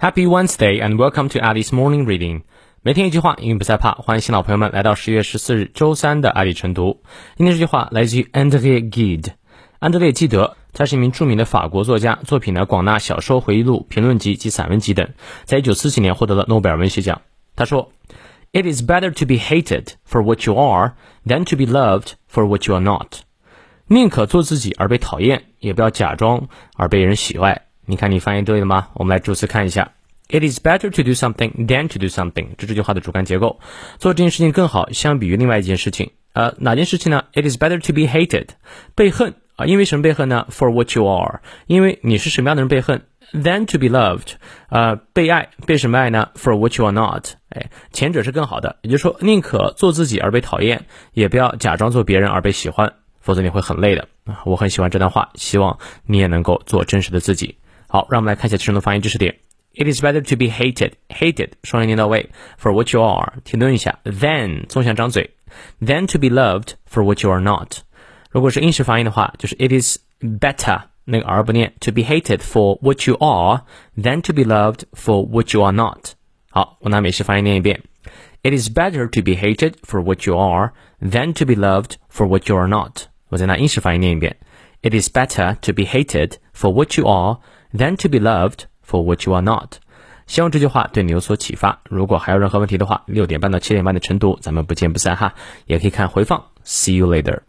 Happy Wednesday and welcome to Alice Morning Reading。每天一句话，英语不再怕。欢迎新老朋友们来到十月十四日周三的爱丽晨读。今天这句话来自于 André Gide。安德烈·基德，他是一名著名的法国作家，作品呢广纳小说、回忆录、评论集及散文集等。在一九四七年获得了诺贝尔文学奖。他说：“It is better to be hated for what you are than to be loved for what you are not。”宁可做自己而被讨厌，也不要假装而被人喜爱。你看，你翻译对了吗？我们来逐词看一下。It is better to do something than to do something。这这句话的主干结构，做这件事情更好，相比于另外一件事情。呃，哪件事情呢？It is better to be hated，被恨啊，因为什么被恨呢？For what you are，因为你是什么样的人被恨？Than to be loved，呃，被爱，被什么爱呢？For what you are not，哎，前者是更好的。也就是说，宁可做自己而被讨厌，也不要假装做别人而被喜欢，否则你会很累的。我很喜欢这段话，希望你也能够做真实的自己。好，让我们来看一下其中的发音知识点。It is better to be hated, hated 双元念到位，for what you are 停顿一下，than 纵向张嘴，than to be loved for what you are not。如果是英式发音的话，就是 It is better 那个 r 不念，to be hated for what you are than to be loved for what you are not。好，我拿美式发音念一遍。It is better to be hated for what you are than to be loved for what you are not。我再拿英式发音念一遍。It is better to be hated for what you are Than to be loved for what you are not。希望这句话对你有所启发。如果还有任何问题的话，六点半到七点半的晨读，咱们不见不散哈。也可以看回放。See you later.